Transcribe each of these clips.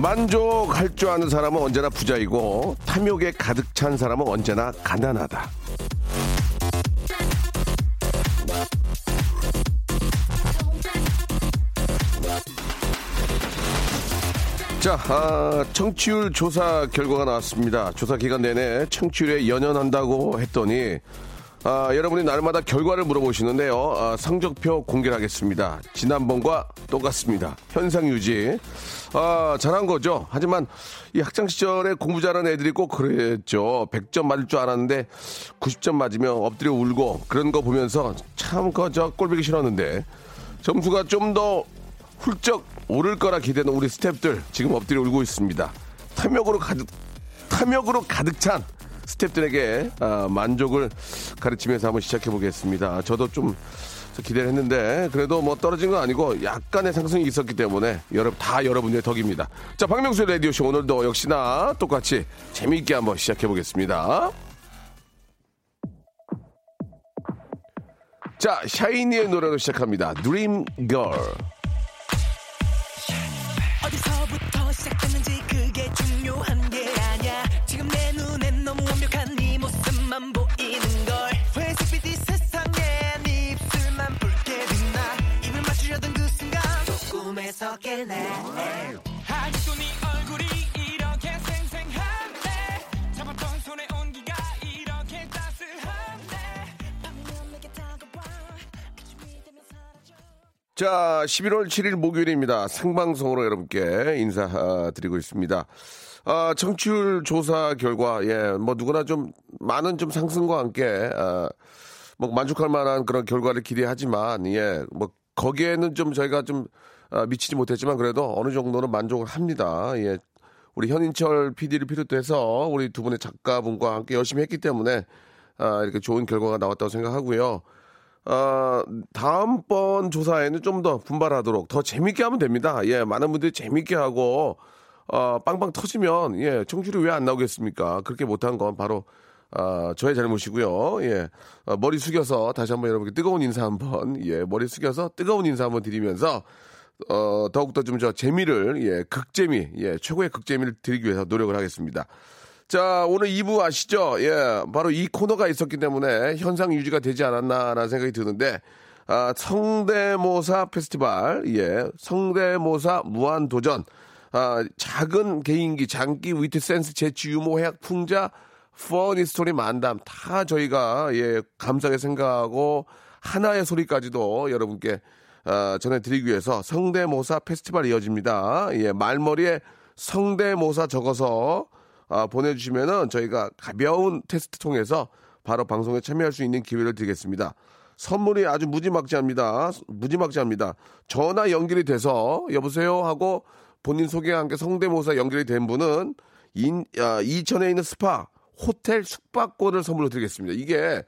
만족할 줄 아는 사람은 언제나 부자이고 탐욕에 가득 찬 사람은 언제나 가난하다. 자, 아, 청취율 조사 결과가 나왔습니다. 조사 기간 내내 청취율에 연연한다고 했더니 아, 여러분이 날마다 결과를 물어보시는데요. 아, 성적표 공개를 하겠습니다. 지난번과 똑같습니다. 현상 유지. 아, 잘한 거죠. 하지만 이 학창 시절에 공부 잘하는 애들이 꼭 그랬죠. 100점 맞을 줄 알았는데 90점 맞으면 엎드려 울고 그런 거 보면서 참 그저 꼴보기 싫었는데 점수가 좀 더 훌쩍 오를 거라 기대는 우리 스탭들 지금 엎드려 울고 있습니다. 탐욕으로 가득 탐욕으로 가득 찬 스탭들에게 아, 만족을 가르치면서 한번 시작해 보겠습니다. 저도 좀 기대를 했는데 그래도 뭐 떨어진 건 아니고 약간의 상승이 있었기 때문에 여러분 다 여러분의 덕입니다. 자 박명수의 라디오 쇼 오늘도 역시나 똑같이 재미있게 한번 시작해 보겠습니다. 자 샤이니의 노래로 시작합니다. Dream Girl. 어디서부터 시작됐는지 그 깨네 아직도 네 얼굴이 이렇게 생생한데 잡았던 손의 온기가 이렇게 따스한데 밤이면 내게 다가와 아침이 되면 사라져 자, 11월 7일 목요일입니다. 생방송으로 여러분께 인사드리고 있습니다. 아, 청취율 조사 결과, 예, 뭐 누구나 좀 많은 좀 상승과 함께, 아, 뭐 만족할 만한 그런 결과를 기대하지만, 예, 뭐 거기에는 좀 저희가 좀 아, 미치지 못했지만 그래도 어느 정도는 만족을 합니다. 예. 우리 현인철 PD를 비롯해서 우리 두 분의 작가분과 함께 열심히 했기 때문에 아, 이렇게 좋은 결과가 나왔다고 생각하고요. 어, 다음번 조사에는 좀 더 분발하도록 더 재밌게 하면 됩니다. 예, 많은 분들이 재밌게 하고, 어, 빵빵 터지면, 예, 청취율이 왜 안 나오겠습니까? 그렇게 못한 건 바로, 어, 저의 잘못이고요. 예, 어, 머리 숙여서 다시 한번 여러분께 뜨거운 인사 한번, 예, 머리 숙여서 뜨거운 인사 한번 드리면서, 어, 더욱더 좀 저 재미를, 예, 극재미, 예, 최고의 극재미를 드리기 위해서 노력을 하겠습니다. 자, 오늘 2부 아시죠? 예, 바로 이 코너가 있었기 때문에 현상 유지가 되지 않았나라는 생각이 드는데, 아, 성대모사 페스티벌, 예, 성대모사 무한도전, 아, 작은 개인기, 장기, 위트, 센스, 재치, 유머, 해학, 풍자, funny story 만담, 다 저희가, 예, 감사하게 생각하고, 하나의 소리까지도 여러분께, 아, 전해드리기 위해서 성대모사 페스티벌이 이어집니다. 예, 말머리에 성대모사 적어서, 아, 보내주시면은 저희가 가벼운 테스트 통해서 바로 방송에 참여할 수 있는 기회를 드리겠습니다. 선물이 아주 무지막지합니다. 무지막지합니다. 전화 연결이 돼서 여보세요 하고 본인 소개와 함께 성대모사 연결이 된 분은 인, 아, 이천에 있는 스파 호텔 숙박권을 선물로 드리겠습니다. 이게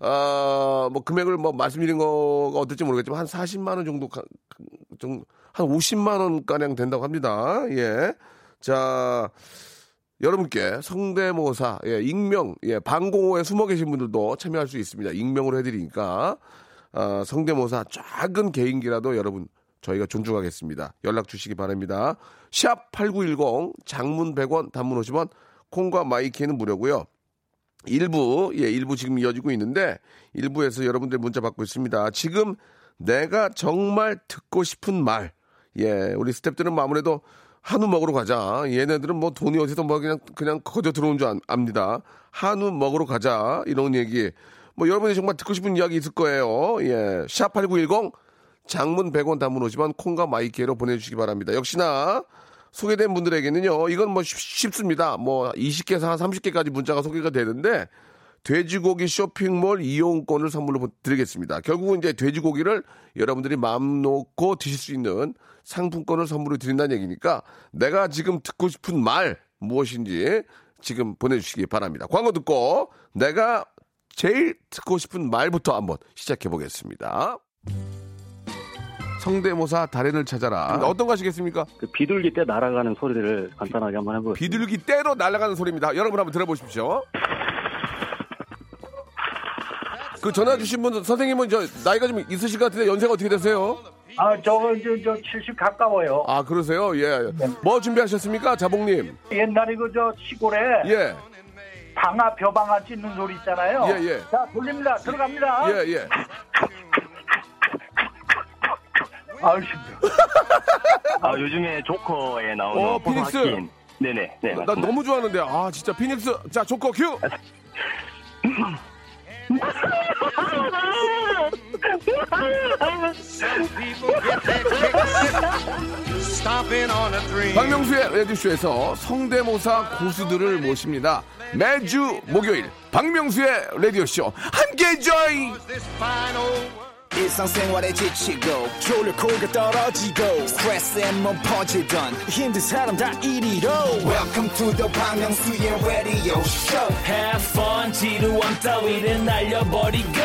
아, 뭐 금액을 뭐 말씀드린 거가 어떨지 모르겠지만 한 40만 원 정도 가- 좀, 한 50만 원 가량 된다고 합니다. 예. 자, 여러분께 성대모사, 예, 익명, 예, 방공호에 숨어 계신 분들도 참여할 수 있습니다. 익명으로 해드리니까, 아, 성대모사 작은 개인기라도 여러분, 저희가 존중하겠습니다. 연락 주시기 바랍니다. 샵 8910, 장문 100원, 단문 50원, 콩과 My K는 무료고요 일부, 예, 일부 지금 이어지고 있는데, 일부에서 여러분들 문자 받고 있습니다. 지금 내가 정말 듣고 싶은 말, 예, 우리 스탭들은 뭐 아무래도 한우 먹으러 가자. 얘네들은 뭐 돈이 어디서 뭐 그냥, 그냥 거저 들어온 줄 안- 압니다. 한우 먹으러 가자. 이런 얘기. 뭐 여러분이 정말 듣고 싶은 이야기 있을 거예요. 예. 샵8910 장문 100원 단문 50원 콩과 my K로 보내주시기 바랍니다. 역시나 소개된 분들에게는요. 이건 뭐 쉽, 쉽습니다. 뭐 20개에서 한 30개까지 문자가 소개가 되는데 돼지고기 쇼핑몰 이용권을 선물로 드리겠습니다. 결국은 이제 돼지고기를 여러분들이 마음 놓고 드실 수 있는 상품권을 선물로 드린다는 얘기니까 내가 지금 듣고 싶은 말 무엇인지 지금 보내주시기 바랍니다. 광고 듣고 내가 제일 듣고 싶은 말부터 한번 시작해 보겠습니다. 성대모사 달인을 찾아라. 어떤 거 하시겠습니까? 그 비둘기 때 날아가는 소리를 간단하게 한번 해보겠습니다. 비둘기 떼로 날아가는 소리입니다. 여러분 한번 들어보십시오. 그 전화 주신 분 선생님은 저 나이가 좀 있으실 것 같은데 연세가 어떻게 되세요? 아, 저거 저, 저70 가까워요. 아 그러세요? 예. 뭐 준비하셨습니까, 자봉님? 옛날에 그 저 시골에 예, 방아 벼방아 찢는 소리 있잖아요. 예, 예. 자, 돌립니다. 들어갑니다. 예, 예. 아유, 힘들어. 아, 요즘에 조커에 나오는 어, 피닉스. 호소아킨. 네네. 네, 나 맞습니다. 너무 좋아하는데 아 진짜 피닉스 자 조커 큐. 박명수의 레디쇼에서 성대모사 고수들을 모십니다. 매주 목요일 박명수의 레디오쇼 함께 join. 일상생활에 지치고, 졸려 코가 떨어지고, 스트레스에 몸 퍼지던, 힘든 사람 다 이리로. welcome to the Bang Myung-soo's radio show. Have fun 지루함 따위를 날려버리고.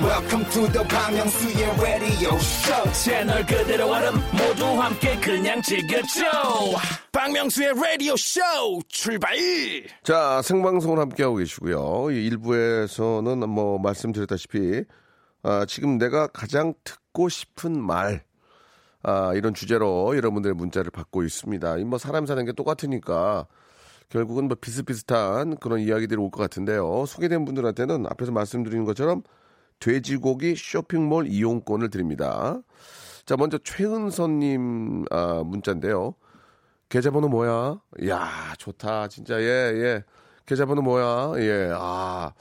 Welcome to the Bang Myung-soo's radio show. 채널 그대로 얼음 모두 함께 그냥 즐겨줘. 박명수의 라디오 쇼 출발! 자, 생방송을 함께하고 계시고요. 이 일부에서는 뭐 말씀드렸다시피, 아, 지금 내가 가장 듣고 싶은 말, 아, 이런 주제로 여러분들의 문자를 받고 있습니다. 이뭐 사람 사는 게 똑같으니까 결국은 뭐 비슷비슷한 그런 이야기들이 올 것 같은데요. 소개된 분들한테는 앞에서 말씀드린 것처럼 돼지고기 쇼핑몰 이용권을 드립니다. 자, 먼저 최은선님 아, 문자인데요. 계좌번호 뭐야? 야 좋다. 진짜, 예, 예. 계좌번호 뭐야? 예, 아.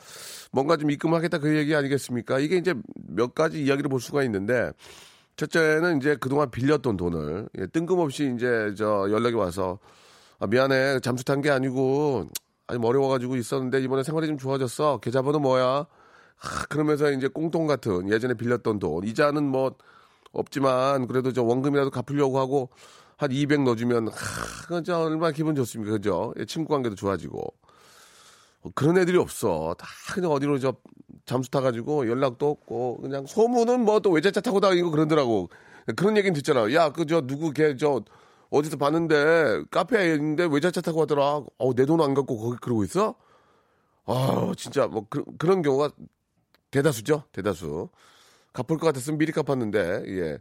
뭔가 좀 입금하겠다 그 얘기 아니겠습니까? 이게 이제 몇 가지 이야기를 볼 수가 있는데, 첫째는 이제 그동안 빌렸던 돈을, 예, 뜬금없이 이제 저 연락이 와서, 아, 미안해. 잠수 탄 게 아니고, 아니, 어려워가지고 있었는데, 이번에 생활이 좀 좋아졌어. 계좌번호 뭐야? 아, 그러면서 이제 꽁돈 같은 예전에 빌렸던 돈, 이자는 뭐, 없지만, 그래도 저 원금이라도 갚으려고 하고, 한 200 넣어주면, 하, 그건 얼마나 기분 좋습니까? 그죠? 예, 친구 관계도 좋아지고. 어, 그런 애들이 없어. 다 그냥 어디로 저 잠수 타가지고 연락도 없고, 그냥 소문은 뭐 또 외제차 타고 다니고 그러더라고. 그런 얘기는 듣잖아. 야, 그 저 누구 걔 저 어디서 봤는데 카페에 있는데 외제차 타고 가더라. 어, 내 돈 안 갖고 거기 그러고 있어? 아, 진짜 뭐 그, 그런 경우가 대다수죠. 대다수. 갚을 것 같았으면 미리 갚았는데, 예.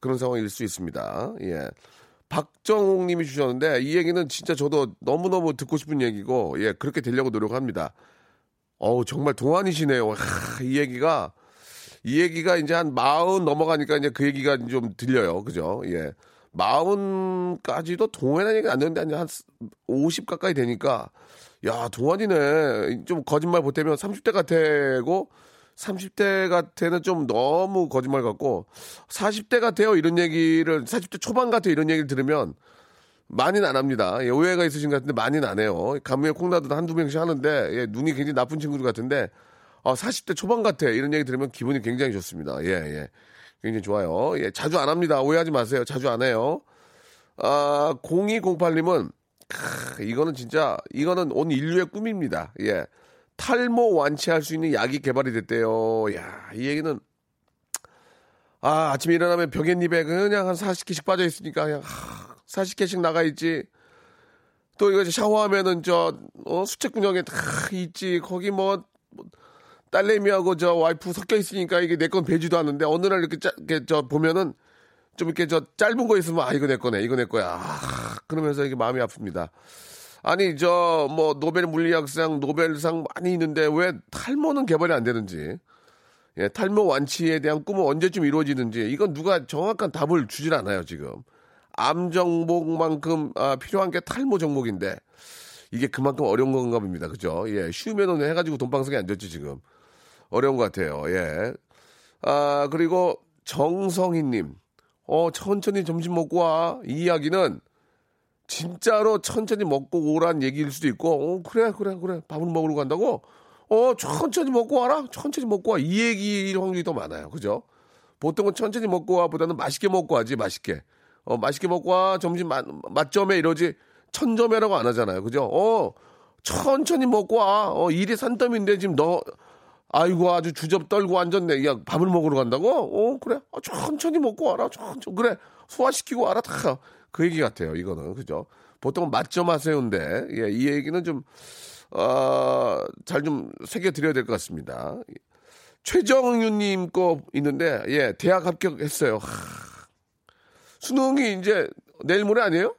그런 상황일 수 있습니다. 예. 박정옥 님이 주셨는데, 이 얘기는 진짜 저도 너무너무 듣고 싶은 얘기고, 예, 그렇게 되려고 노력합니다. 어우, 정말 동안이시네요. 하, 이 얘기가, 이 얘기가 이제 한 마흔 넘어가니까 이제 그 얘기가 좀 들려요. 그죠? 예. 마흔까지도 동안이라는 얘기가 안 되는데, 한 50 가까이 되니까, 야, 동안이네. 좀 거짓말 보태면 30대 같아고, 30대 같아는 좀 너무 거짓말 같고 40대 같아요 이런 얘기를 40대 초반 같아요 이런 얘기를 들으면 많이는 안 합니다. 예, 오해가 있으신 것 같은데 많이는 안 해요. 가무에 콩나도 한두 명씩 하는데 예, 눈이 굉장히 나쁜 친구들 같은데 어, 40대 초반 같아 이런 얘기 들으면 기분이 굉장히 좋습니다. 예, 예. 굉장히 좋아요. 예, 자주 안 합니다. 오해하지 마세요. 자주 안 해요. 아, 0208님은 크, 이거는 진짜 이거는 온 인류의 꿈입니다. 예. 탈모 완치할 수 있는 약이 개발이 됐대요. 야, 이 얘기는 아, 아침에 일어나면 벽엔잎에 그냥 한 40개씩 빠져 있으니까 그냥 하, 40개씩 나가 있지. 또 이거 샤워하면은 저 어, 수채구멍에 다 있지. 거기 뭐, 뭐 딸내미하고 저 와이프 섞여 있으니까 이게 내 건 배지도 않는데 어느 날 이렇게, 짜, 이렇게 저 보면은 좀 이렇게 저 짧은 거 있으면 아 이거 내 거네 이거 내 거야 아, 그러면서 이게 마음이 아픕니다. 아니 저 뭐 노벨 물리학상 노벨상 많이 있는데 왜 탈모는 개발이 안 되는지. 예, 탈모 완치에 대한 꿈은 언제쯤 이루어지는지. 이건 누가 정확한 답을 주질 않아요 지금. 암 정복만큼 아, 필요한 게 탈모 정복인데. 이게 그만큼 어려운 건가 봅니다. 그죠? 예 쉬우면은 해가지고 돈방석이 안 됐지 지금. 어려운 것 같아요. 예아 그리고 정성희님. 어 천천히 점심 먹고 와. 이 이야기는 진짜로 천천히 먹고 오란 얘기일 수도 있고, 어, 그래, 그래, 그래. 밥을 먹으러 간다고? 어, 천천히 먹고 와라. 천천히 먹고 와. 이 얘기일 확률이 더 많아요. 그죠? 보통은 천천히 먹고 와 보다는 맛있게 먹고 와지, 맛있게. 어, 맛있게 먹고 와. 점심 맛, 맛점에 이러지. 천점에라고 안 하잖아요. 그죠? 어, 천천히 먹고 와. 어, 일이 산더미인데 지금 너, 아이고 아주 주접 떨고 내, 야, 밥을 먹으러 간다고? 어, 그래. 어, 천천히 먹고 와라. 천천히. 그래. 소화시키고 와라. 다. 그 얘기 같아요. 이거는. 그죠? 보통은 맛점 하세요인데, 예, 이 얘기는 좀, 어, 잘좀 새겨드려야 될 것 같습니다. 최정윤님 거 있는데, 예, 대학 합격했어요. 하, 수능이 이제 내일 모레 아니에요?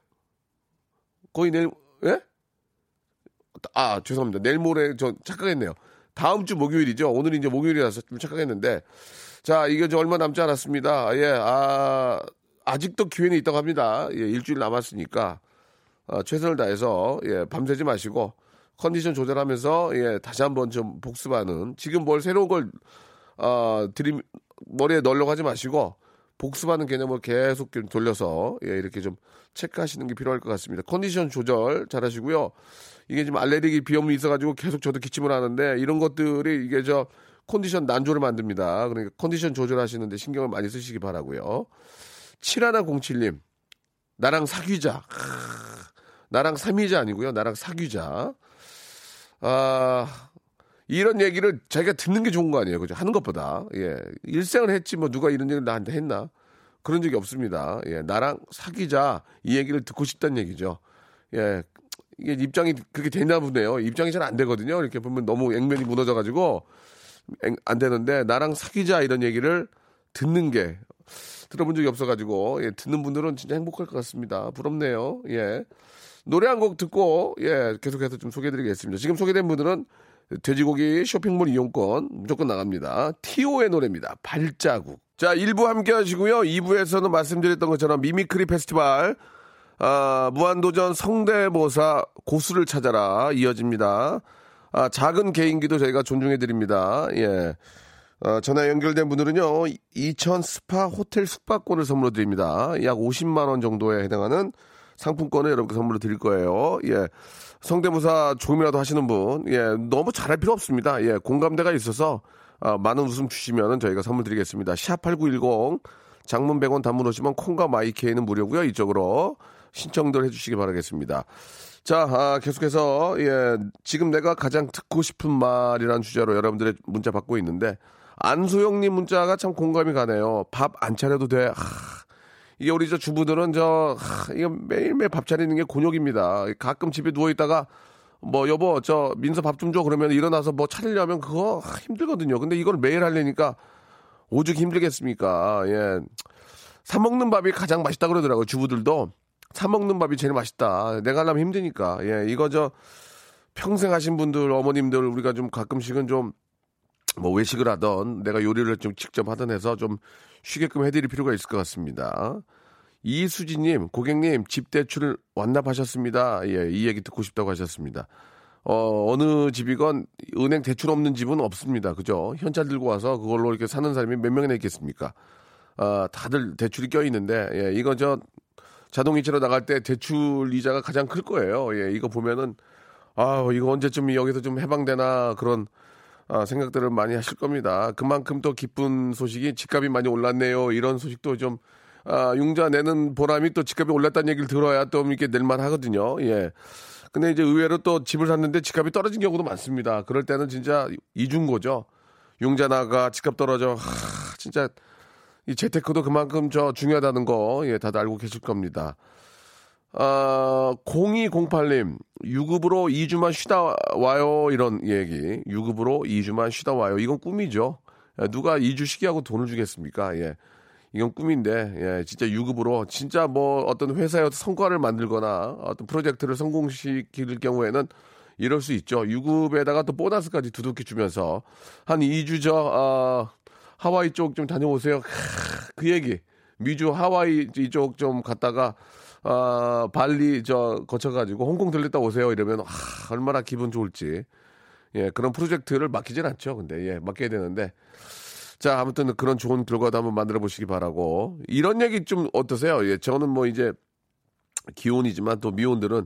거의 내일, 예? 아, 죄송합니다. 내일 모레 저 착각했네요. 다음 주 목요일이죠. 오늘 이제 목요일이라서 좀 착각했는데. 자, 이게 저 얼마 남지 않았습니다. 예, 아, 아직도 기회는 있다고 합니다. 예, 일주일 남았으니까. 어, 최선을 다해서, 예, 밤새지 마시고, 컨디션 조절하면서, 예, 다시 한번 좀 복습하는, 지금 뭘 새로운 걸, 어, 드림, 머리에 넣으려고 하지 마시고, 복습하는 개념을 계속 좀 돌려서, 예, 이렇게 좀 체크하시는 게 필요할 것 같습니다. 컨디션 조절 잘 하시고요. 이게 지금 알레르기 비염이 있어가지고 계속 저도 기침을 하는데, 이런 것들이 이게 저 컨디션 난조를 만듭니다. 그러니까 컨디션 조절하시는데 신경을 많이 쓰시기 바라고요. 7107님, 나랑 사귀자. 나랑 삼위자 아니고요. 나랑 사귀자. 아, 이런 얘기를 자기가 듣는 게 좋은 거 아니에요. 그죠? 하는 것보다. 예. 일생을 했지 뭐 누가 이런 얘기를 나한테 했나? 그런 적이 없습니다. 예. 나랑 사귀자. 이 얘기를 듣고 싶다는 얘기죠. 예. 이게 입장이 그렇게 되나 보네요. 입장이 잘 안 되거든요. 이렇게 보면 너무 앵면이 무너져가지고 앵- 안 되는데 나랑 사귀자 이런 얘기를 듣는 게 들어본 적이 없어가지고 예, 듣는 분들은 진짜 행복할 것 같습니다. 부럽네요. 예. 노래 한 곡 듣고 예 계속해서 좀 소개해드리겠습니다. 지금 소개된 분들은 돼지고기 쇼핑몰 이용권 무조건 나갑니다. 티오의 노래입니다. 발자국. 자 1부 함께 하시고요. 2부에서는 말씀드렸던 것처럼 mimicry 페스티벌 아, 무한도전 성대모사 고수를 찾아라 이어집니다. 아, 작은 개인기도 저희가 존중해드립니다. 예. 어, 전화 연결된 분들은요, 2000 스파 호텔 숙박권을 선물로 드립니다. 약 50만원 정도에 해당하는 상품권을 여러분께 선물로 드릴 거예요. 예. 성대모사 조금이라도 하시는 분, 예. 너무 잘할 필요 없습니다. 예. 공감대가 있어서, 아, 많은 웃음 주시면은 저희가 선물 드리겠습니다. 샵8910, 장문 100원 단문 오시면 콩과 마이케이는 무료고요 이쪽으로 신청들 해주시기 바라겠습니다. 자, 아, 계속해서, 예, 지금 내가 가장 듣고 싶은 말이라는 주제로 여러분들의 문자 받고 있는데, 안소영님 문자가 참 공감이 가네요. 밥 안 차려도 돼. 하, 이게 우리 저 주부들은 저, 하, 이거 매일매일 밥 차리는 게 곤욕입니다. 가끔 집에 누워 있다가, 뭐, 여보, 저, 민서 밥 좀 줘. 그러면 일어나서 뭐 차리려면 그거 하, 힘들거든요. 근데 이걸 매일 하려니까 오죽 힘들겠습니까. 예. 사 먹는 밥이 가장 맛있다 그러더라고요. 주부들도. 사 먹는 밥이 제일 맛있다. 내가 하려면 힘드니까. 예, 이거 저 평생 하신 분들, 어머님들 우리가 좀 가끔씩은 좀 뭐 외식을 하던 내가 요리를 좀 직접 하던 해서 좀 쉬게끔 해드릴 필요가 있을 것 같습니다. 이수지님, 고객님, 집 대출 완납하셨습니다. 예, 이 얘기 듣고 싶다고 하셨습니다. 어, 어느 집이건 은행 대출 없는 집은 없습니다. 그죠? 현찰 들고 와서 그걸로 이렇게 사는 사람이 몇 명이나 있겠습니까? 아, 다들 대출이 껴 있는데, 예, 이거 저 자동이체로 나갈 때 대출 이자가 가장 클 거예요. 예, 이거 보면은, 아, 이거 언제쯤 여기서 좀 해방되나 그런 아, 생각들을 많이 하실 겁니다. 그만큼 또 기쁜 소식이 집값이 많이 올랐네요. 이런 소식도 좀, 아, 융자 내는 보람이 또 집값이 올랐다는 얘기를 들어야 또 이렇게 낼만 하거든요. 예. 근데 이제 의외로 또 집을 샀는데 집값이 떨어진 경우도 많습니다. 그럴 때는 진짜 이중고죠. 융자 나가 집값 떨어져. 하, 진짜 이 재테크도 그만큼 저 중요하다는 거, 예, 다들 알고 계실 겁니다. 아, 0208님, 유급으로 2주만 쉬다 와요. 이런 얘기. 유급으로 2주만 쉬다 와요. 이건 꿈이죠. 예, 누가 2주 쉬게 하고 돈을 주겠습니까? 예. 이건 꿈인데, 예, 진짜 유급으로, 진짜 뭐 어떤 회사에 성과를 만들거나 어떤 프로젝트를 성공시킬 경우에는 이럴 수 있죠. 유급에다가 또 보너스까지 두둑히 주면서 한 2주 저, 아, 하와이 쪽 좀 다녀오세요. 크, 그 얘기. 미주 하와이 이쪽 좀 갔다가 아, 발리 저 거쳐가지고 홍콩 들렸다 오세요 이러면 아, 얼마나 기분 좋을지. 예 그런 프로젝트를 맡기진 않죠 근데. 예 맡겨야 되는데. 자 아무튼 그런 좋은 결과도 한번 만들어 보시기 바라고. 이런 얘기 좀 어떠세요? 예 저는 뭐 이제 기혼이지만 또 미혼들은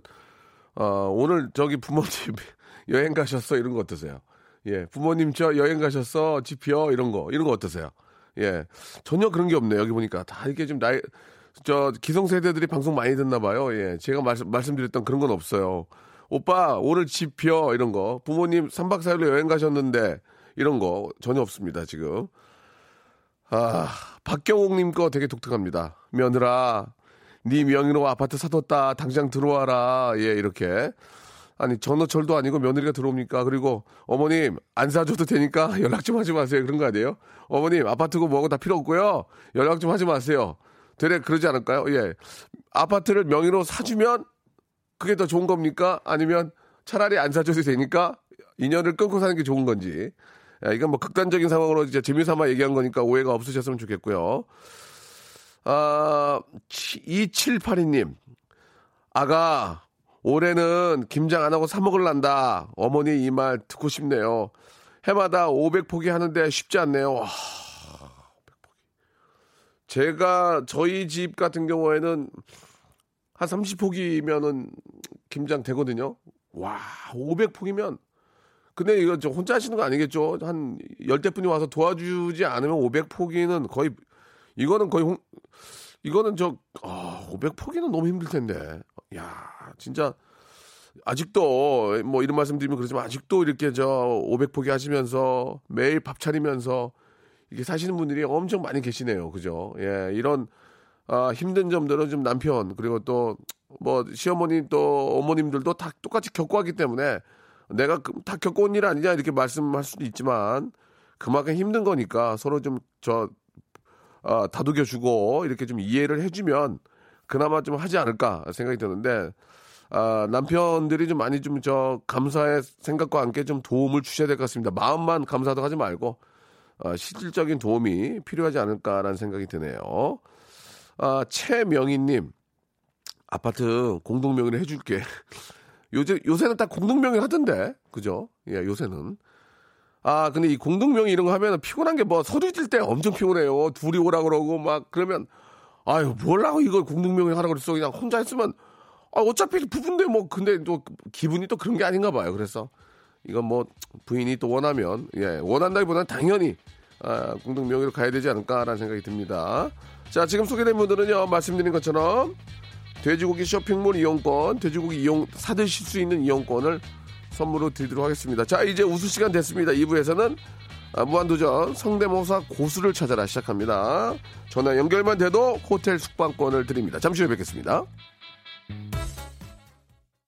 어, 오늘 저기 부모님 여행 가셨어? 이런 거 어떠세요? 예, 부모님 저 여행 가셨어, 집이요, 이런 거, 이런 거 어떠세요? 예, 전혀 그런 게 없네요. 여기 보니까. 다 이렇게 좀 나이, 저 기성세대들이 방송 많이 듣나 봐요. 예, 제가 말씀, 말씀드렸던 그런 건 없어요. 오빠, 오늘 집이요, 이런 거. 부모님 3박 4일로 여행 가셨는데, 이런 거 전혀 없습니다, 지금. 아, 박경옥님 거 되게 독특합니다. 며느라, 네 명의로 아파트 사뒀다. 당장 들어와라. 예, 이렇게. 아니, 전화철도 아니고 며느리가 들어옵니까? 그리고 어머님, 안 사줘도 되니까 연락 좀 하지 마세요. 그런 거 아니에요? 어머님, 아파트고 뭐고 다 필요 없고요. 연락 좀 하지 마세요. 되레 그러지 않을까요? 예. 아파트를 명의로 사주면 그게 더 좋은 겁니까? 아니면 차라리 안 사줘도 되니까 인연을 끊고 사는 게 좋은 건지. 야, 이건 뭐 극단적인 상황으로 이제 재미삼아 얘기한 거니까 오해가 없으셨으면 좋겠고요. 아, 2782님. 아가, 올해는 김장 안 하고 사 먹을란다. 어머니 이 말 듣고 싶네요. 해마다 500 포기 하는데 쉽지 않네요. 와, 500포기. 제가 저희 집 같은 경우에는 한 30포기면은 김장 되거든요. 와, 500포기면 근데 이거 저 혼자 하시는 거 아니겠죠? 한 열대 분이 와서 도와주지 않으면 500포기는 거의 이거는 거의 홍, 이거는 저 아, 500포기는 너무 힘들 텐데. 야, 진짜 아직도 뭐 이런 말씀 드리면 그렇지만 아직도 이렇게 저 500포기 하시면서 매일 밥 차리면서 이게 사시는 분들이 엄청 많이 계시네요. 그죠? 예, 이런 아, 힘든 점들은 좀 남편 그리고 또 뭐 시어머니 또 어머님들도 다 똑같이 겪어왔기 때문에 내가 그- 다 겪어온 일 아니냐 이렇게 말씀할 수도 있지만 그만큼 힘든 거니까 서로 좀저 어, 다독여주고 이렇게 좀 이해를 해주면 그나마 좀 하지 않을까 생각이 드는데 아, 남편들이 좀 많이 좀 저 감사의 생각과 함께 좀 도움을 주셔야 될 것 같습니다. 마음만 감사도 하지 말고 어, 실질적인 도움이 필요하지 않을까라는 생각이 드네요. 아, 최명희님 아파트 공동명의를 해줄게. 요새 요새는 딱 공동명의 하던데 그죠? 예, 요새는 아, 근데 이 공동명의 이런 거 하면 피곤한 게 뭐 서류 질 때 엄청 피곤해요. 둘이 오라 그러고 막 그러면 아유, 뭘라고 이걸 공동명의 하라고 그랬어. 그냥 혼자 했으면 아, 어차피 부부인데 뭐 근데 또 기분이 또 그런 게 아닌가 봐요. 그래서 이건 뭐 부인이 또 원하면 예, 원한다기보다는 당연히 아, 공동 명의로 가야 되지 않을까라는 생각이 듭니다. 자, 지금 소개된 분들은요. 말씀드린 것처럼 돼지고기 쇼핑몰 이용권, 돼지고기 이용 사드실 수 있는 이용권을 선물로 드리도록 하겠습니다. 자, 이제 우수 시간 됐습니다. 2부에서는 아, 무한도전 성대모사 고수를 찾아라 시작합니다. 전화 연결만 돼도 호텔 숙박권을 드립니다. 잠시 후에 뵙겠습니다.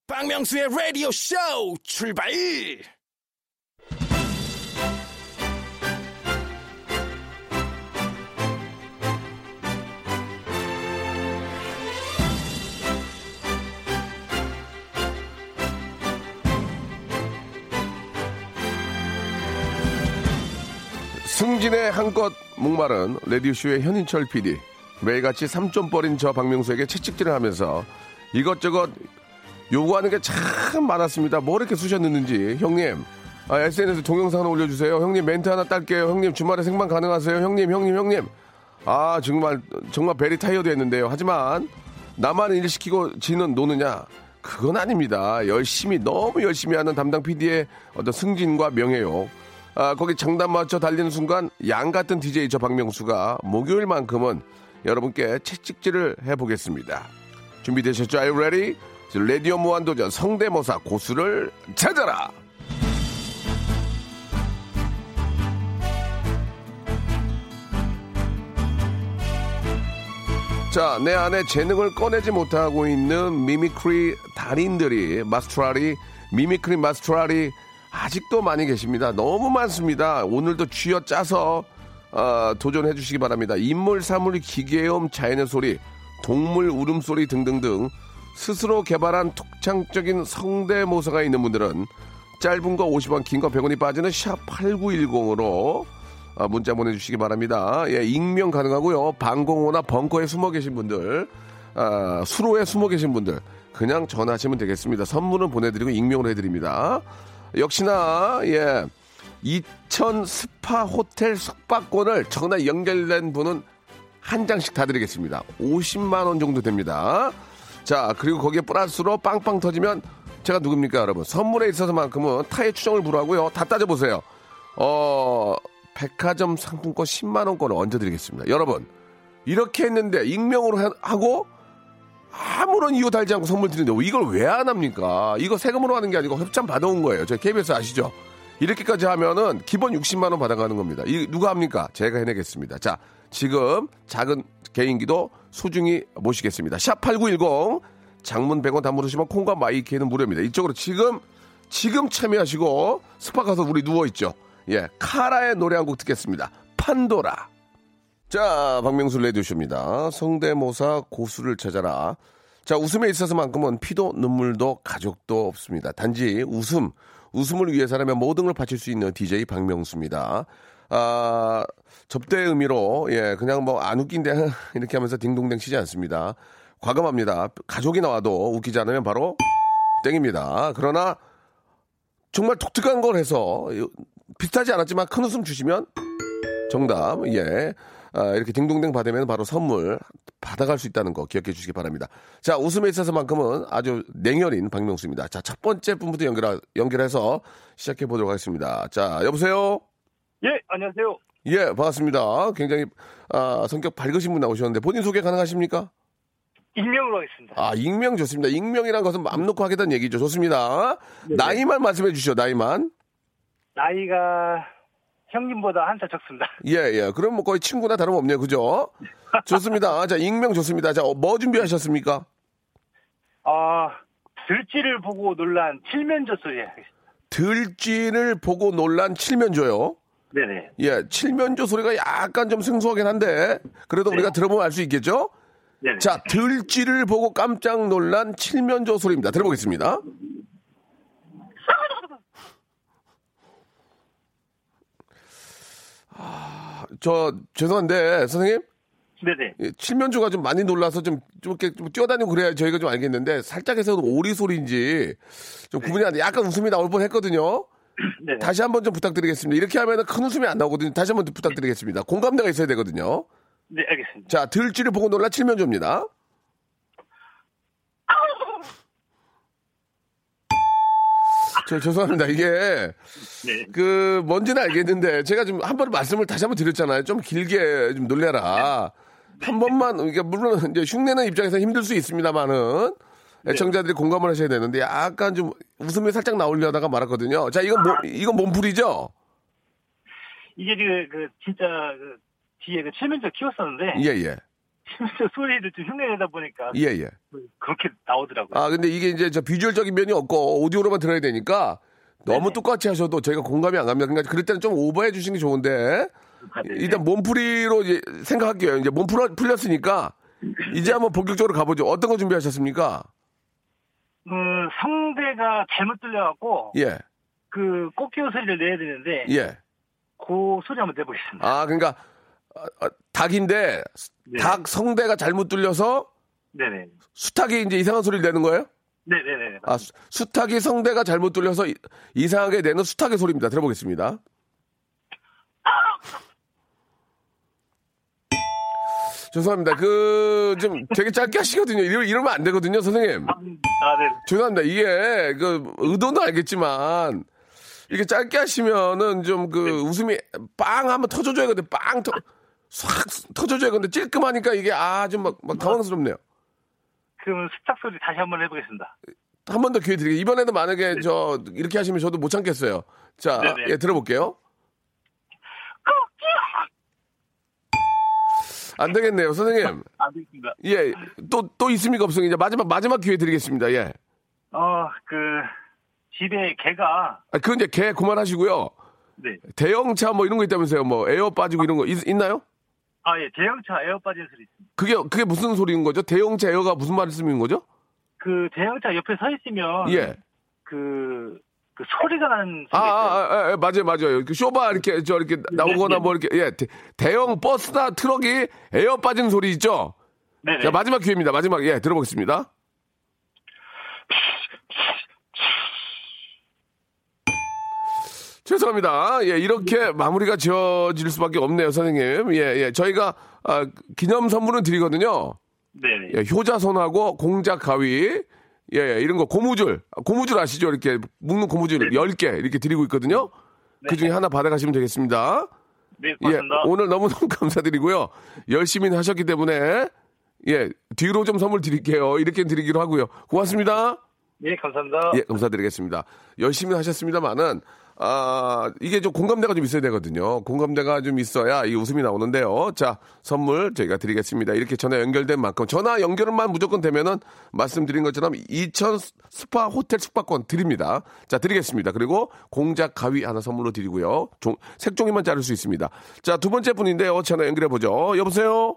박명수의 라디오 쇼 출발! 승진에 한껏 목마른 레디오쇼의 현인철 PD. 매일같이 삼점버린 저 박명수에게 채찍질을 하면서 이것저것 요구하는 게 참 많았습니다. 뭐 이렇게 쑤셔 넣는지. 형님, 아, SNS 동영상 하나 올려주세요. 형님, 멘트 하나 딸게요. 형님, 주말에 생방 가능하세요? 형님, 형님, 형님. 아, 정말, 정말 very tired 했는데요. 하지만, 나만 일 시키고 지는 노느냐? 그건 아닙니다. 열심히, 너무 열심히 하는 담당 PD의 어떤 승진과 명예욕. 아, 거기 장단 맞춰 달리는 순간 양 같은 DJ 저 박명수가 목요일만큼은 여러분께 채찍질을 해보겠습니다. 준비되셨죠? Are you ready? 레디오 무한도전 성대모사 고수를 찾아라! 자, 내 안에 재능을 꺼내지 못하고 있는 mimicry 달인들이 마스터들이, mimicry 마스터들이 아직도 많이 계십니다. 너무 많습니다. 오늘도 쥐어 짜서 어, 도전해 주시기 바랍니다. 인물, 사물, 기계음, 자연의 소리, 동물 울음소리 등등등 스스로 개발한 독창적인 성대모사가 있는 분들은 짧은 거 50원, 긴 거 100원이 빠지는 샵 8910으로 아, 문자 보내주시기 바랍니다. 예, 익명 가능하고요. 방공호나 벙커에 숨어 계신 분들, 아, 수로에 숨어 계신 분들, 그냥 전화하시면 되겠습니다. 선물은 보내드리고 익명으로 해드립니다. 역시나, 예, 2000 스파 호텔 숙박권을 전화 연결된 분은 한 장씩 다 드리겠습니다. 50만 원 정도 됩니다. 자, 그리고 거기에 플러스로 빵빵 터지면 제가 누굽니까, 여러분? 선물에 있어서만큼은 타의 추종을 불허하고요. 다 따져보세요. 어, 백화점 상품권 10만 원권을 얹어드리겠습니다. 여러분, 이렇게 했는데, 익명으로 하- 하고, 아무런 이유 달지 않고 선물 드리는데, 이걸 왜 안 합니까? 이거 세금으로 하는 게 아니고 협찬 받아온 거예요. 저희 KBS 아시죠? 이렇게까지 하면은 기본 60만 원 받아가는 겁니다. 이, 누가 합니까? 제가 해내겠습니다. 자, 지금 작은 개인기도 소중히 모시겠습니다. 샵 8910 장문 100원 담으시면 콩과 my K에는 무료입니다. 이쪽으로 지금 지금 참여하시고 스파 가서 우리 누워 있죠. 예, 카라의 노래 한 곡 듣겠습니다. 판도라. 자, 박명수 레디오쇼입니다. 성대모사 고수를 찾아라. 자, 웃음에 있어서만큼은 피도 눈물도 가족도 없습니다. 단지 웃음, 웃음을 위해서라면 모든 걸 바칠 수 있는 DJ 박명수입니다. 아, 접대의 의미로, 예, 그냥 뭐 안 웃긴데 이렇게 하면서 딩동댕 치지 않습니다. 과감합니다. 가족이 나와도 웃기지 않으면 바로 땡입니다. 그러나 정말 독특한 걸 해서 비슷하지 않았지만 큰 웃음 주시면 정답, 예. 아, 이렇게 딩동댕 받으면 바로 선물 받아갈 수 있다는 거 기억해 주시기 바랍니다. 자, 웃음에 있어서만큼은 아주 냉혈인 박명수입니다. 자, 첫 번째 분부터 연결, 연결해서 시작해 보도록 하겠습니다. 자, 여보세요? 예, 안녕하세요. 예, 반갑습니다. 굉장히, 아, 성격 밝으신 분 나오셨는데 본인 소개 가능하십니까? 익명으로 하겠습니다. 아, 익명 좋습니다. 익명이란 것은 마음 놓고 하겠다는 얘기죠. 좋습니다. 나이만 말씀해 주시죠, 나이만. 나이가 형님보다 한 살 적습니다. 예, 예. 그럼 뭐 거의 친구나 다름없네요. 그죠? 좋습니다. 자, 익명 좋습니다. 자, 어, 뭐 준비하셨습니까? 아, 들쥐를 보고 놀란 칠면조 소리 하겠습니다. 들쥐를 보고 놀란 칠면조요. 네네. 예, 칠면조 소리가 약간 좀 생소하긴 한데, 그래도 우리가 들어보면 알 수 있겠죠? 네네. 자, 들쥐를 보고 깜짝 놀란 칠면조 소리입니다. 들어보겠습니다. 아, 저, 죄송한데, 선생님? 네네. 예, 칠면조가 좀 많이 놀라서 좀, 좀 이렇게 좀 뛰어다니고 그래야 저희가 좀 알겠는데, 살짝 해서 오리 소리인지 좀 구분이 안 돼. 약간 웃음이 나올 뻔 했거든요. 네네. 다시 한번 좀 부탁드리겠습니다. 이렇게 하면 큰 웃음이 안 나오거든요. 다시 한번 부탁드리겠습니다. 공감대가 있어야 되거든요. 네, 알겠습니다. 자, 들쥐를 보고 놀라 칠면조입니다. 저 죄송합니다. 이게 네. 그 뭔지는 알겠는데 제가 좀한번 말씀을 다시 한번 드렸잖아요. 좀 길게 좀 놀래라. 한 번만 이게 물론 이제 흉내는 입장에서 힘들 수 있습니다만은 애청자들이 공감을 하셔야 되는데 약간 좀 웃음이 살짝 나오려다가 말았거든요. 자, 이건 뭐 이건 몸풀이죠? 이게 그, 그, 진짜, 그, 뒤에 그 칠면조 키웠었는데, 예, 예. 칠면조 소리를 좀 흉내내다 보니까, 예, 예. 그렇게 나오더라고요. 아, 근데 이게 이제 저 비주얼적인 면이 없고 오디오로만 들어야 되니까 너무 똑같이 하셔도 저희가 공감이 안 갑니다. 그러니까 그럴 때는 좀 오버해 주시는 게 좋은데 아, 네네. 일단 몸풀이로 이제 생각할게요. 이제 몸 풀어, 풀렸으니까 이제 한번 본격적으로 가보죠. 어떤 거 준비하셨습니까? 그, 성대가 잘못 들려갖고, 예, 그, 꽃기호 소리를 내야 되는데, 예. 그 소리 한번 내보겠습니다. 아, 그러니까 닭인데 네. 닭 성대가 잘못 뚫려서 네네. 수탉이 이제 이상한 소리를 내는 거예요? 네네네. 아, 수- 수탉이 성대가 잘못 뚫려서 이- 이상하게 내는 수탉의 소리입니다. 들어보겠습니다. 죄송합니다. 그, 좀 되게 짧게 하시거든요. 이러, 이러면 안 되거든요, 선생님. 아, 네. 죄송합니다. 이게, 그, 의도는 알겠지만, 이렇게 짧게 하시면은 좀그 웃음이 빵 하면 터져줘야 되는데, 빵 터, 싹 터져줘야 되는데, 찔끔하니까 이게, 아, 좀 막, 막 당황스럽네요. 그러면 수탉 소리 다시 한번 해보겠습니다. 한 번 더 기회 드릴게요. 이번에도 만약에 저, 이렇게 하시면 저도 못 참겠어요. 자, 네네. 예, 들어볼게요. 안 되겠네요, 선생님. 안 되겠습니다. 예, 또, 또 있습니까, 없습니까? 이제 마지막, 마지막 기회 드리겠습니다, 예. 어, 그, 집에 개가, 아, 그건 이제 개 그만하시고요. 네. 대형차 뭐 이런 거 있다면서요, 뭐, 에어 빠지고 이런 거 있, 있나요? 아, 예, 대형차 에어 빠진 소리 있습니다. 그게, 그게 무슨 소리인 거죠? 대형차 에어가 무슨 말씀인 거죠? 그 대형차 옆에 서 있으면, 예. 그, 그 소리가 나는 아, 소리 있어요. 아, 아, 아, 맞아요, 맞아요. 그 쇼바 이렇게, 저, 이렇게 나오거나 네. 뭐 이렇게, 예. 대, 대형 버스나 트럭이 에어 빠진 소리 있죠? 네네. 자, 마지막 기회입니다. 마지막, 예, 들어보겠습니다. 죄송합니다. 예, 이렇게 마무리가 지어질 수밖에 없네요, 선생님. 예, 예. 저희가, 아, 기념 선물은 드리거든요. 네네. 예, 효자손하고 공작 가위, 예, 예, 이런 거 고무줄, 고무줄 아시죠? 이렇게 묶는 고무줄 10개 이렇게 드리고 있거든요. 그 중에 하나 받아가시면 되겠습니다. 네, 예, 고맙습니다. 오늘 너무너무 감사드리고요. 열심히 하셨기 때문에 예, 뒤로 좀 선물 드릴게요. 이렇게 드리기로 하고요. 고맙습니다. 네, 감사합니다. 예, 감사드리겠습니다. 열심히 하셨습니다만은 아, 이게 좀 공감대가 좀 있어야 되거든요. 공감대가 좀 있어야 이 웃음이 나오는데요. 자, 선물 저희가 드리겠습니다. 이렇게 전화 연결된 만큼 전화 연결만 무조건 되면은 말씀드린 것처럼 2천 스파 호텔 숙박권 드립니다. 자, 드리겠습니다. 그리고 공작 가위 하나 선물로 드리고요. 종, 색종이만 자를 수 있습니다. 자, 두 번째 분인데요. 전화 연결해 보죠. 여보세요?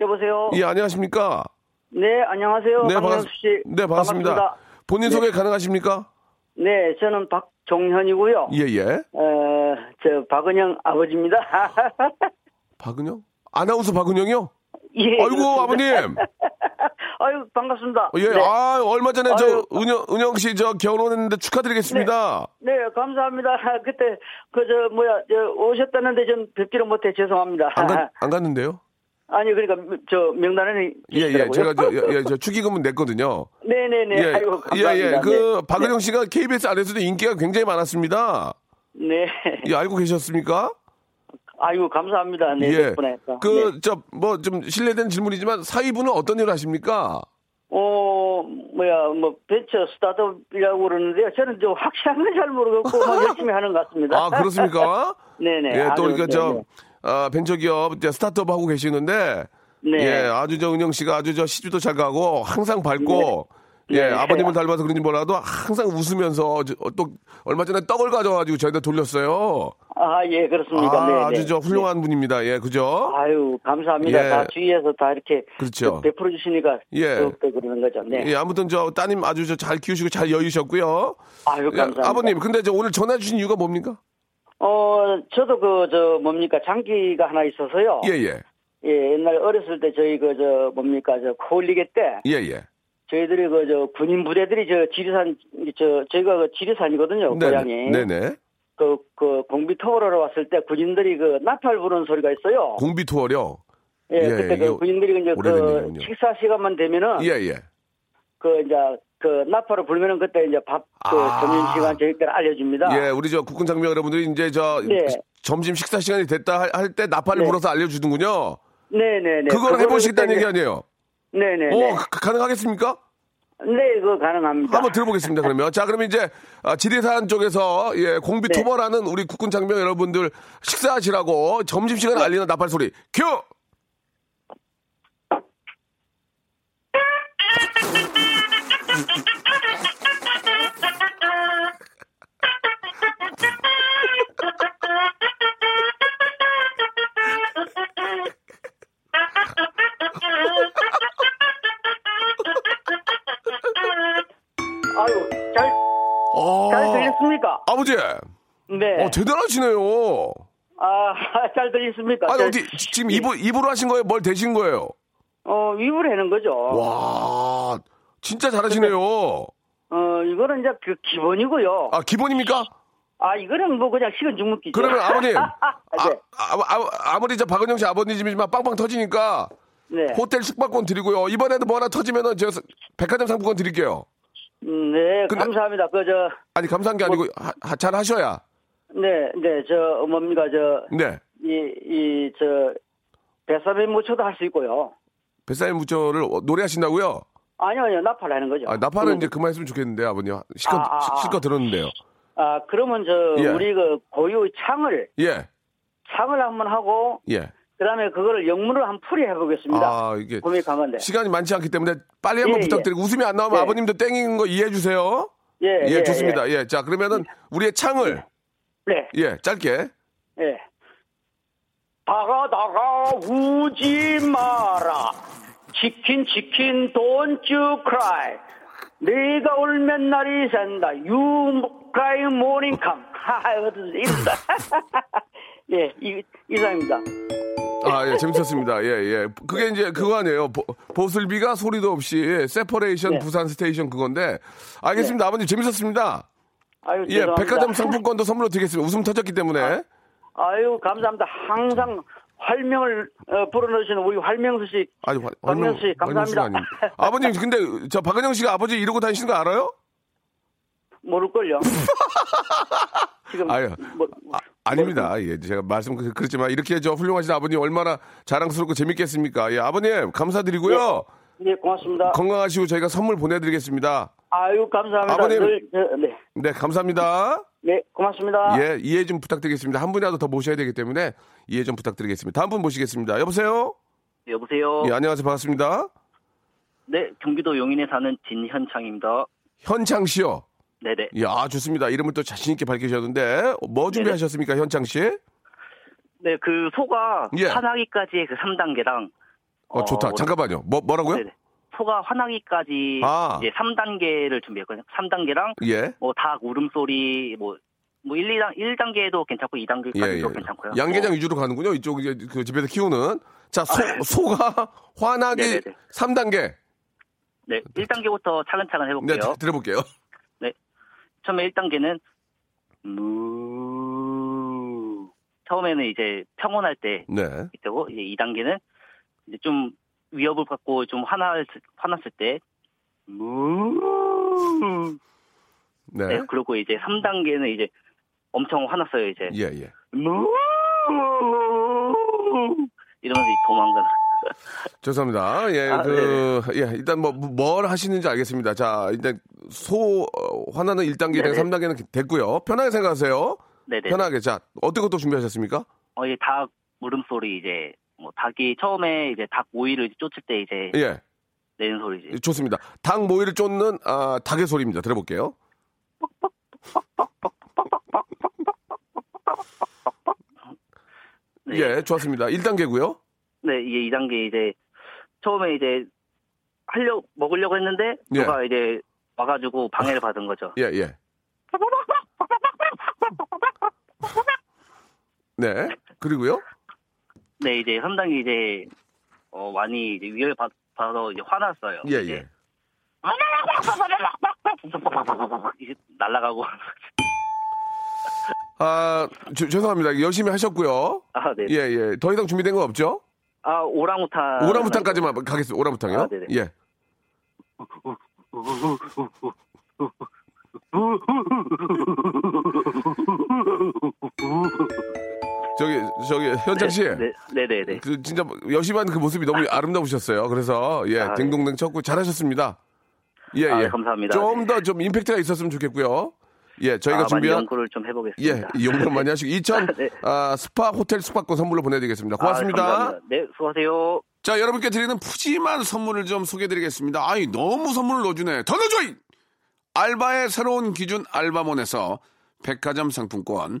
여보세요. 예, 안녕하십니까? 네, 안녕하세요. 네, 반갑- 씨. 네, 반갑습니다. 본인 소개 가능하십니까? 네, 저는 박종현이고요. 예, 예. 어, 저 박은영 아버지입니다. 박은영? 아나운서 박은영이요? 예. 아이고, 그렇습니다. 아버님. 아유, 반갑습니다. 예, 네. 아, 얼마 전에 저 아유. 은영, 은영 씨 저 결혼했는데 축하드리겠습니다. 네, 감사합니다. 그때 그 저 뭐야 저 오셨다는데 좀 뵙지를 못해 죄송합니다. 안, 가, 안 갔는데요? 아니 그러니까 저 명단에 예, 예. 제가 저, 예, 저 축의금은 냈거든요. 네네네. 예, 아이고 감사합니다. 예, 예. 그, 네. 박은영 씨가 KBS 안에서도 인기가 굉장히 많았습니다. 네. 예, 알고 계셨습니까? 아이고 감사합니다. 네. 예. 덕분에. 그, 네. 저, 뭐, 좀 실례된 질문이지만 사위분은 어떤 일을 하십니까? 어, 뭐야, 뭐, 벤처 스타트업이라고 그러는데요. 저는 좀 확실한 건 잘 모르겠고, 뭐, 열심히 하는 것 같습니다. 아, 그렇습니까? 네네. 예, 또, 그러니까 저. 아, 벤처기업 스타트업 하고 계시는데, 네. 예, 아주 저 은영 씨가 아주 저 시주도 잘 가고 항상 밝고 네. 예, 네. 아버님을 닮아서 그런지 몰라도 항상 웃으면서 저- 또 얼마 전에 떡을 가져가지고 저희한테 돌렸어요. 아, 예, 그렇습니까. 아, 네. 아주 네. 저 훌륭한 분입니다. 예, 그죠? 아유, 감사합니다. 예. 다 주위에서 다 이렇게 그렇죠. 베풀어 주시니까 예. 더욱더 그러는 거죠. 네. 예, 아무튼 저 따님 아주 저 잘 키우시고 잘 여유셨고요. 아유, 예, 감사합니다. 아버님, 근데 저 오늘 전화 주신 이유가 뭡니까? 어, 저도 그, 저, 뭡니까, 장기가 하나 있어서요. 예, 예. 예, 옛날 어렸을 때 저희 그, 저, 뭡니까, 저, 코올리게 때, 예, 예. 저희들이 그, 저, 군인 부대들이 저, 지리산, 저, 저희가 그 지리산이거든요, 고향이. 네네. 그, 그, 공비 투어를 왔을 때 군인들이 그, 나팔 부르는 소리가 있어요. 공비 투어요. 예, 예, 그때 그 군인들이 이제 그. 식사 시간만 되면은, 예, 예. 그, 이제, 그, 나팔을 불면은 그때 이제 밥, 그, 아. 점심 시간 저희들 알려줍니다. 예, 우리 저 국군 장병 여러분들이 이제 저 네. 점심 식사 시간이 됐다 할 때 나팔을 네. 불어서 알려주는군요. 네네네. 그걸 해보시겠다는 얘기 아니에요? 네네네. 오, 가- 가능하겠습니까? 네, 그거 가능합니다. 한번 들어보겠습니다, 그러면. 자, 그러면 이제, 아, 지리산 쪽에서, 예, 공비 네. 투벌하는 우리 국군 장병 여러분들 식사하시라고 점심시간 네. 알리는 나팔 소리, 큐! 아유, 잘, 어, 잘 들렸습니까? 아버지, 네. 어, 대단하시네요. 아, 잘 들렸습니까? 아니, 저- 어디, 지- 지금 입으로, 입으로 하신 거예요? 뭘 대신 거예요? 어, 위부를 하는 거죠. 와, 진짜 잘하시네요. 어, 이거는 이제 그 기본이고요. 아, 기본입니까? 아, 이거는 뭐 그냥 식은 죽먹기죠. 그러면 아버님, 아, 네. 아, 무리저 박은영 씨 아버님이지만 빵빵 터지니까 네. 호텔 숙박권 드리고요. 이번에도 뭐 하나 터지면은 제가 백화점 상품권 드릴게요. 음, 네, 근데- 감사합니다. 그, 저, 아니 감사한 게 아니고 하- 하- 잘 하셔야. 네, 네, 저, 뭡니까, 저, 네. 이, 이, 저, 배사배 무초도 할 수 있고요. 뱃살 무초를 어, 노래하신다고요? 아니요, 아니요, 나팔 하는 거죠. 아, 나팔은 이제 그만했으면 좋겠는데 아버님 실컷 아, 아, 아. 실컷 들었는데요. 아, 그러면 저, 예. 우리 그 고유 창을, 예, 창을 한번 하고, 예. 그 다음에 그거를 영문으로 한번 풀이 해보겠습니다. 아 이게 고민한 건데. 시간이 많지 않기 때문에 빨리 한번 예, 예. 부탁드리고 웃음이 안 나오면 예. 아버님도 땡긴 거 이해해 주세요. 예, 예, 좋습니다. 예. 자 그러면은 우리의 창을 네, 예 짧게 예. 다가 다가 우지 마라. 치킨 치킨 don't you cry. 내가 울면 날이 샌다. You cry morning come. 하하, 이렇다. 예, 이, 이상입니다. 아, 예, 재밌었습니다. 예, 예. 그게 이제 그거 아니에요. 보, 보슬비가 소리도 없이 separation 네. 부산 station 그건데. 알겠습니다. 아버님 재밌었습니다. 아유, 예, 죄송합니다. 백화점 상품권도 선물로 드리겠습니다. 웃음 터졌기 때문에. 아유, 감사합니다. 항상 활명을 어, 불어넣으시는 우리 활명수 씨 아니, 화- 박명수 씨, 감사합니다. 아니- 아버님, 근데 저 박은영 씨가 아버지 이러고 다니시는 거 알아요? 모를걸요. 지금 아유, 뭐, 아, 아닙니다. 예, 제가 말씀 그- 그렇지만 이렇게 저 훌륭하신 아버님 얼마나 자랑스럽고 재밌겠습니까? 예, 아버님 감사드리고요. 네, 고맙습니다. 건강하시고 저희가 선물 보내드리겠습니다. 아유, 감사합니다. 아버님. 늘, 저, 네. 네, 감사합니다. 네, 고맙습니다. 예, 이해 좀 부탁드리겠습니다. 한 분이라도 더 모셔야 되기 때문에 이해 좀 부탁드리겠습니다. 다음 분 모시겠습니다. 여보세요? 여보세요. 예, 안녕하세요. 반갑습니다. 네, 경기도 용인에 사는 진현창입니다. 현창 씨요. 네네. 야, 좋습니다. 이름을 또 자신있게 밝히셨는데, 뭐 준비하셨습니까, 현창 씨? 네, 그 소가 예. 화나기까지의 그 3단계랑 어, 좋다. 잠깐만요. 뭐, 뭐라고요? 네네. 소가 화나기까지 아. 이제 3단계를 준비했거든요. 3단계랑 예. 뭐닭 울음소리 뭐뭐 1, 2단, 1단계도 괜찮고 2단계까지도 예, 예. 괜찮고요. 양계장 뭐, 위주로 가는군요. 이쪽 이제 그 집에서 키우는. 자, 소, 소가 화나기 아, 네네네. 3단계. 네, 1단계부터 차근차근 네, 해볼게요. 자, 들어볼게요. 처음에 1단계는 무 처음에는 이제 평온할 때 네. 있고 이제 2단계는 이제 좀 위협을 받고 좀 화날 화났을 때 무. 네. 네. 그리고 이제 3단계는 이제 엄청 화났어요 이제 예, 예. 무. 이러면서 도망가는. 죄송합니다. 예, 아, 그, 예, 일단 뭐, 뭘 하시는지 알겠습니다. 자, 일단 소, 어, 화나는 1단계랑 네네. 3단계는 됐고요. 편하게 생각하세요. 네네. 편하게. 자, 어떤 것도 준비하셨습니까? 어, 이제 닭 물음소리 이제 뭐 닭이 처음에 이제 닭 모이를 쫓을 때 이제 예, 내는 소리지. 좋습니다. 닭 모이를 쫓는, 아, 닭의 소리입니다. 들어볼게요. 네. 예, 좋았습니다. 1단계고요 네, 이게 2단계 이제 처음에 이제 하려 먹으려고 했는데 예. 누가 이제 와가지고 방해를 받은 거죠. 예, 예. 네. 그리고요? 네, 이제 3단계 이제 어 많이 이제 위협 받, 받아서 이제 화났어요. 예, 이제 예. 이제 날아가고 아, 저- 죄송합니다. 열심히 하셨고요. 아, 네. 예, 예. 더 이상 준비된 거 없죠? 아, 오랑우탄 오랑부탄까지만 가겠습니다. 오랑부탄이요? 아, 네네. 예. 저기 저기 현장 씨. 네, 네, 네, 네. 그 진짜 열심히 하는 그 모습이 너무 아름다우셨어요. 그래서 예, 아, 네. 딩동댕 쳤고 잘하셨습니다. 예, 아, 예. 감사합니다. 좀 네. 더좀 임팩트가 있었으면 좋겠고요. 예, 저희가 아, 준비한 연구를 좀 예, 해보겠습니다. 이 용돈 많이 하시고 2000 네. 아, 스파 호텔 숙박권 선물로 보내드리겠습니다. 고맙습니다. 아. 네, 수고하세요. 자, 여러분께 드리는 푸짐한 선물을 좀 소개해드리겠습니다. 아이, 너무 선물을 넣어주네. 더 넣어줘! 이! 알바의 새로운 기준 알바몬에서 백화점 상품권,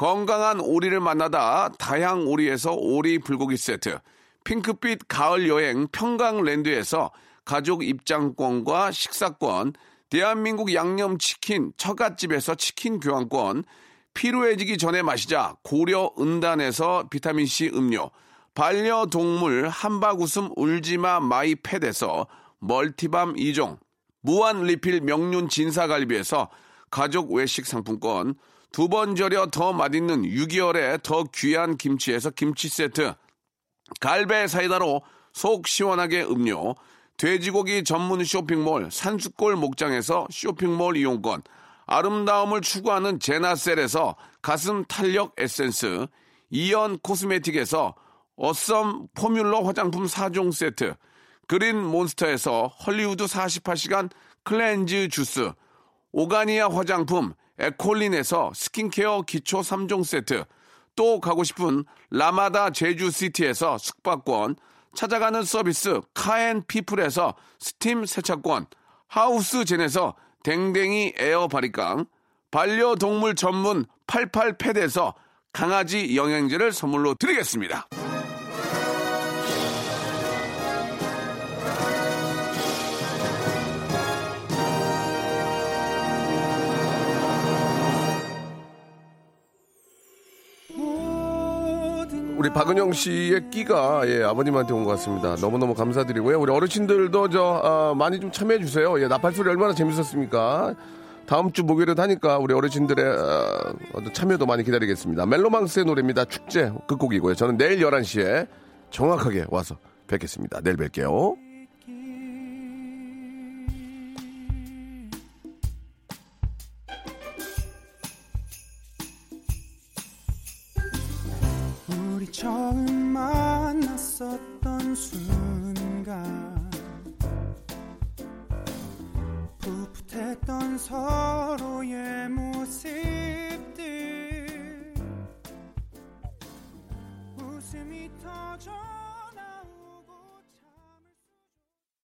건강한 오리를 만나다 다양 오리에서 오리 불고기 세트, 핑크빛 가을 여행 평강랜드에서 가족 입장권과 식사권, 대한민국 양념치킨 처갓집에서 치킨 교환권, 피로해지기 전에 마시자 고려 은단에서 비타민C 음료, 반려동물 한바구음 울지마 마이팻에서 멀티밤 2종, 무한 리필 명륜 진사갈비에서 가족 외식 상품권, 두 번 절여 더 맛있는 6개월에 더 귀한 김치에서 김치 세트, 갈배 사이다로 속 시원하게 음료, 돼지고기 전문 쇼핑몰 산수골 목장에서 쇼핑몰 이용권, 아름다움을 추구하는 제나셀에서 가슴 탄력 에센스, 이연 코스메틱에서 어썸 포뮬러 화장품 4종 세트, 그린 몬스터에서 헐리우드 48시간 cleanse 주스, 오가니아 화장품 에콜린에서 스킨케어 기초 3종 세트, 또 가고 싶은 라마다 제주시티에서 숙박권, 찾아가는 서비스 카엔 피플에서 스팀 세차권, 하우스젠에서 댕댕이 에어 바리깡, 반려동물 전문 88팻에서 강아지 영양제를 선물로 드리겠습니다. 우리 박은영 씨의 끼가 예, 아버님한테 온 것 같습니다. 너무너무 감사드리고요. 우리 어르신들도 저 어, 많이 좀 참여해 주세요. 예, 나팔소리 얼마나 재밌었습니까? 다음 주 목요일에 하니까 우리 어르신들의 어, 참여도 많이 기다리겠습니다. 멜로망스의 노래입니다. 축제 끝곡이고요. 저는 내일 11시에 정확하게 와서 뵙겠습니다. 내일 뵐게요. 처음 만났었던 순간 풋풋했던 서로의 모습들 웃음이 터져